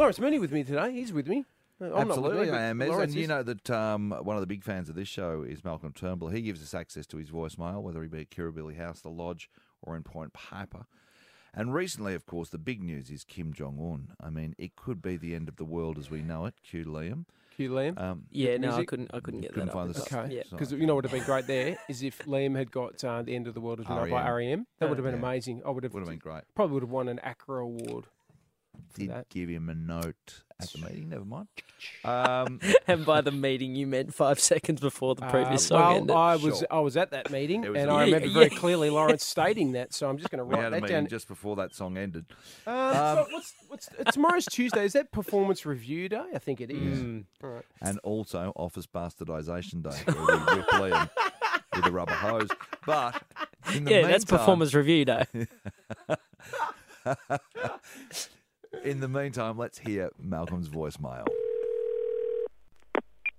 Lawrence Mooney with me today. He's with me. Uh, I'm not with Absolutely, me, I am. Lawrence And you know that um, one of the big fans of this show is Malcolm Turnbull. He gives us access to his voicemail, whether he be at Kirribilli House, the Lodge, or in Point Piper. And recently, of course, the big news is Kim Jong Un. I mean, it could be the end of the world as we know it. Cue Liam. Cue Liam. Um, Yeah, no, I couldn't. I couldn't get Couldn't that. find up. the Okay, Yeah. because you know what would have been great there is if Liam had got uh, the end of the world as we know it by R.E.M.. REM. That would have been Yeah. amazing. I would have would have been great. probably would have won an ACRA award for Did that. give him a note at the meeting. Never mind. Um, And by the meeting, you meant five seconds before the previous Uh, song well, ended. I was Sure. I was at that meeting, It was and a I meeting. remember Yeah, very yeah. clearly Lawrence stating that. So I'm just going to we write had a that meeting down. just before that song ended. Uh, so what's, what's, uh, tomorrow's Tuesday. Is that performance review day? I think it is. Mm. All right. and also Office Bastardisation Day, where we whip Liam with a rubber hose. But in the yeah, that's meantime- performance review day. In the meantime, let's hear Malcolm's voicemail.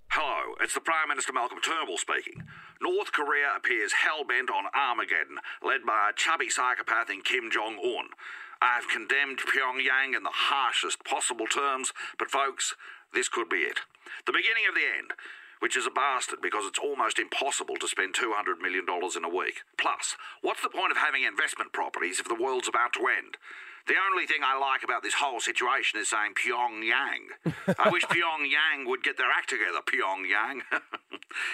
Hello, it's the Prime Minister Malcolm Turnbull speaking. North Korea appears hell bent on Armageddon, led by a chubby psychopath in Kim Jong un. I have condemned Pyongyang in the harshest possible terms, but folks, this could be it. The beginning of the end, which is a bastard because it's almost impossible to spend $200 million in a week. Plus, what's the point of having investment properties if the world's about to end? The only thing I like about this whole situation is saying Pyongyang. I wish Pyongyang would get their act together, Pyongyang.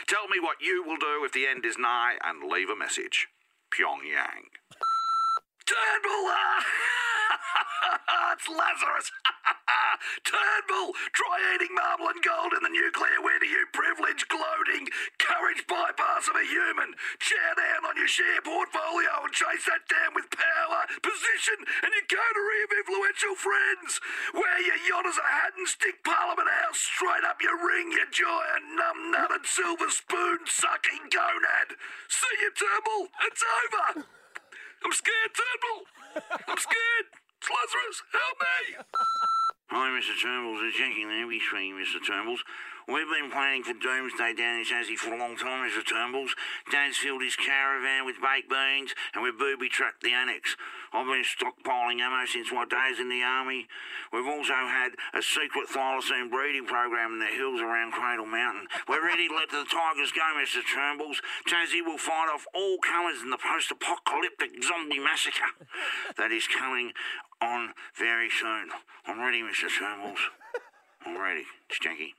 Tell me what you will do if the end is nigh and leave a message. Pyongyang. Turnbull! it's Lazarus! Turnbull! Try eating marble and gold in the nuclear winter, you privilege gloating, courage bypass of a human! Chair down on your share portfolio and chase that down with power, and your coterie of influential friends! Wear your yacht as a hat and stick Parliament House straight up your ring, you giant numb-nutted silver spoon sucking gonad! See you, Turnbull! It's over! I'm scared, Turnbull! I'm scared! It's Lazarus! Help me! Hi, Mr. Turnbull's. It's there. We speaking, Mr. Turnbull's. We've been planning for Doomsday down in Tassie for a long time, Mr. Turnbull's. Dad's filled his caravan with baked beans, and we've booby-trapped the annex. I've been stockpiling ammo since my days in the army. We've also had a secret thylacine breeding program in the hills around Cradle Mountain. We're ready to let the tigers go, Mr. Turnbull's. Tassie will fight off all comers in the post-apocalyptic zombie massacre that is coming on very soon. I'm ready, Mr. Turnbull's. I'm ready. Jackie.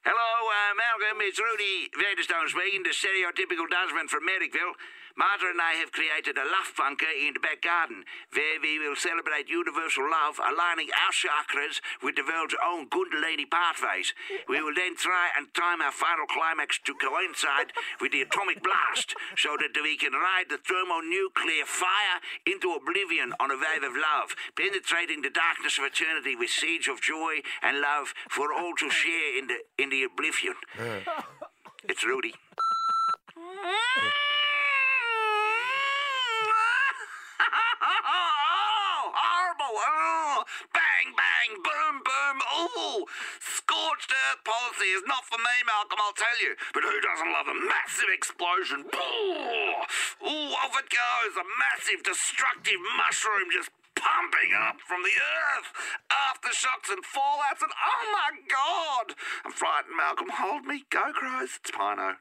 Hello, uh, Malcolm. It's Rudy Vanderstone speaking, the stereotypical Dutchman from Marrickville. Martha and I have created a love bunker in the back garden where we will celebrate universal love, aligning our chakras with the world's own Kundalini pathways. We will then try and time our final climax to coincide with the atomic blast so that we can ride the thermonuclear fire into oblivion on a wave of love, penetrating the darkness of eternity with seeds of joy and love for all to share in the in the oblivion. It's Rudy. Oh, horrible! Oh, bang, bang, Um, boom, boom. Oh, scorched earth policy is not for me, Malcolm. I'll tell you. But who doesn't love a massive explosion? Oh, off it goes. A massive, destructive mushroom just pumping up from the earth. Aftershocks and fallouts, and oh my god! I'm frightened, Malcolm. Hold me. Go, crows. It's Pino.